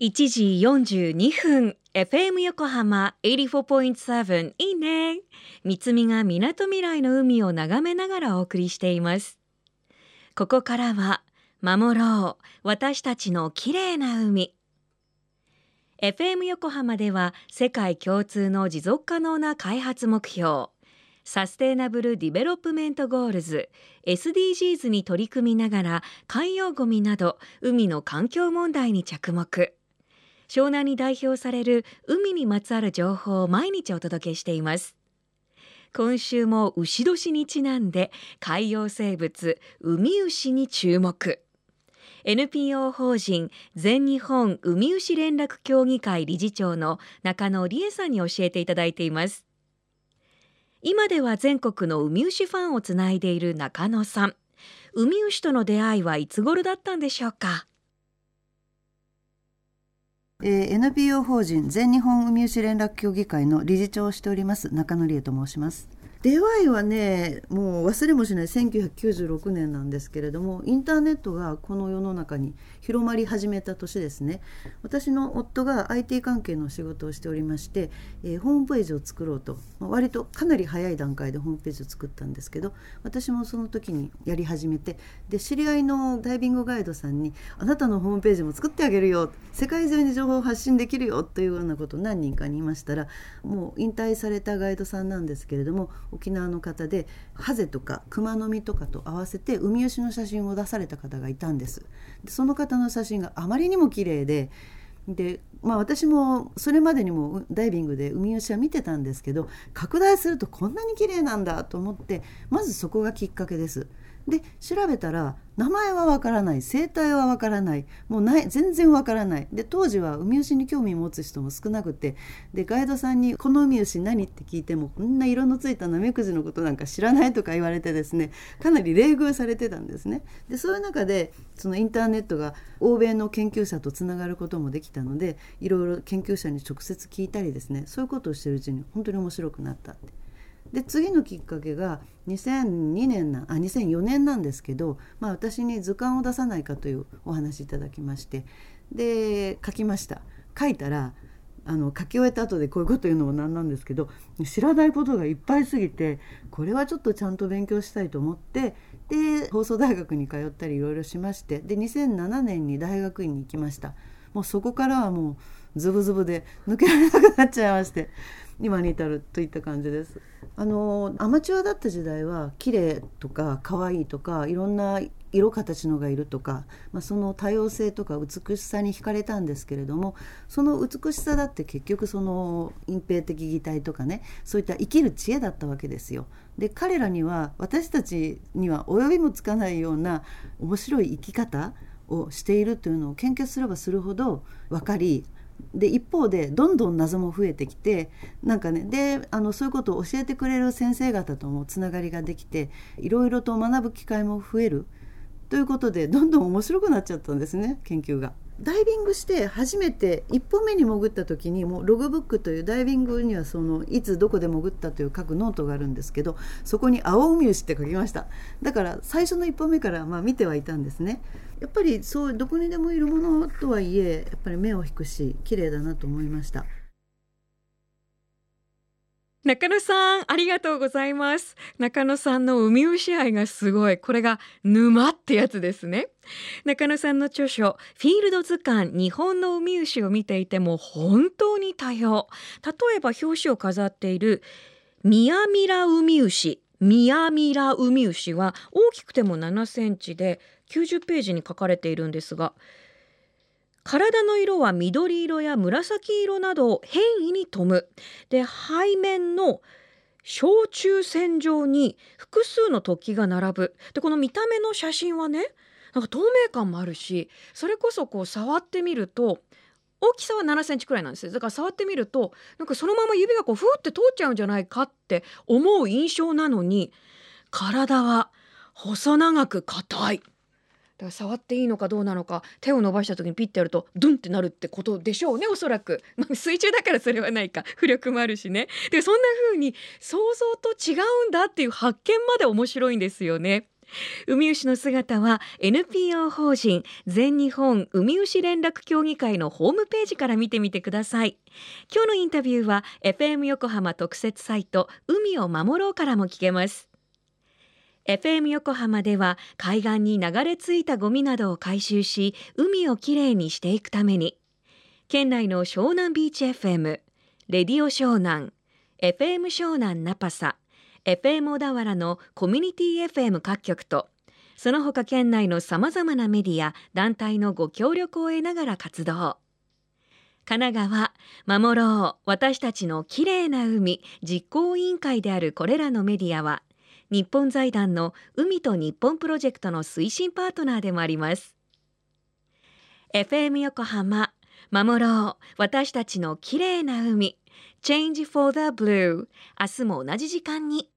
1時42分 FM 横浜84.7いいね。三つみがみなとみらいの海を眺めながらお送りしています。ここからは守ろう私たちの綺麗な海。FM 横浜では世界共通の持続可能な開発目標サステイナブル・ディベロップメント・ゴールズ SDGs に取り組みながら海洋ごみなど海の環境問題に着目。湘南に代表される海にまつわる情報を毎日お届けしています。今週も牛年にちなんで海洋生物海牛に注目。NPO 法人全日本海牛連絡協議会理事長の中野理恵さんに教えていただいています。今では全国の海牛ファンをつないでいる中野さん海牛との出会いはいつ頃だったんでしょうか？えー、NPO 法人全日本海牛連絡協議会の理事長をしております中野理恵と申します。出会いはねもう忘れもしない1996年なんですけれどもインターネットがこの世の中に広まり始めた年ですね。私の夫が IT 関係の仕事をしておりまして、えー、ホームページを作ろうと、まあ、割とかなり早い段階でホームページを作ったんですけど私もその時にやり始めてで知り合いのダイビングガイドさんに「あなたのホームページも作ってあげるよ世界中に情報を発信できるよ」というようなことを何人かに言いましたらもう引退されたガイドさんなんですけれども沖縄の方でハゼとかクマノミとかと合わせてウミウシの写真を出された方がいたんですでその方の写真があまりにも綺麗ででまあ私もそれまでにもダイビングでウミウシは見てたんですけど拡大するとこんなに綺麗なんだと思ってまずそこがきっかけです。で調べたら名前はわからない生態はわからないもうない全然わからないで当時はウミウシに興味持つ人も少なくてでガイドさんに「このウミウシ何?」って聞いてもこんな色のついたナメクジのことなんか知らないとか言われてですねかなり冷遇されてたんですね。でそういう中でそのインターネットが欧米の研究者とつながることもできたのでいろいろ研究者に直接聞いたりですねそういうことをしてるうちに本当に面白くなったって。で次のきっかけが2002年なあ2004年なんですけど、まあ、私に図鑑を出さないかというお話いただきましてで書きました。書いたらあの書き終えた後でこういうこと言うのもなんなんですけど知らないことがいっぱいすぎてこれはちょっとちゃんと勉強したいと思ってで放送大学に通ったりいろいろしましてで2007年に大学院に行きました。もうそこからはもうズブズブで抜けられなくなっちゃいまして今に至るといった感じです。あのアマチュアだった時代は綺麗とか可愛いとかいろんな色形のがいるとか、まあ、その多様性とか美しさに惹かれたんですけれどもその美しさだって結局その隠蔽的擬態とかねそういった生きる知恵だったわけですよ。で彼らには私たちには及びもつかないような面白い生き方をしているというのを研究すればするほど分かりで一方でどんどん謎も増えてきてなんかねであのそういうことを教えてくれる先生方ともつながりができていろいろと学ぶ機会も増えるということでどんどん面白くなっちゃったんですね研究が。ダイビングして初めて1本目に潜った時にもうログブックというダイビングにはそのいつどこで潜ったという書くノートがあるんですけどそこに「青海牛」って書きました。だから最初の1本目からまあ見てはいたんですね。やっぱりそうどこにでもいるものとはいえやっぱり目を引くし綺麗だなと思いました。中野さんありがとうございます。中野さんの海牛愛がすごい。これが沼ってやつですね。中野さんの著書フィールド図鑑日本の海牛を見ていても本当に多様。例えば表紙を飾っているミヤミラ海牛ミヤミラ海牛は大きくても7センチで90ページに書かれているんですが体の色は緑色や紫色など変異に富む。で背面の小中線上に複数の突起が並ぶ。でこの見た目の写真はねなんか透明感もあるしそれこそこう触ってみると大きさは7センチくらいなんですだから触ってみるとなんかそのまま指がこうふーって通っちゃうんじゃないかって思う印象なのに体は細長く硬い。だから触っていいのかどうなのか手を伸ばした時にピッてやるとドンってなるってことでしょうねおそらく、まあ、水中だからそれはないか。浮力もあるしね。でそんな風に想像と違うんだっていう発見まで面白いんですよね。海牛の姿は NPO 法人全日本海牛連絡協議会のホームページから見てみてください。今日のインタビューは FM 横浜特設サイト海を守ろうからも聞けます。FM 横浜では海岸に流れ着いたゴミなどを回収し海をきれいにしていくために。県内の湘南ビーチ FM レディオ湘南 FM 湘南ナパサ FM 小田原のコミュニティ FM 各局とその他県内のさまざまなメディア団体のご協力を得ながら活動。神奈川守ろう私たちのきれいな海実行委員会であるこれらのメディアは日本財団の海と日本プロジェクトの推進パートナーでもあります。FM 横浜守ろう私たちの綺麗な海 Change for the Blue 明日も同じ時間に。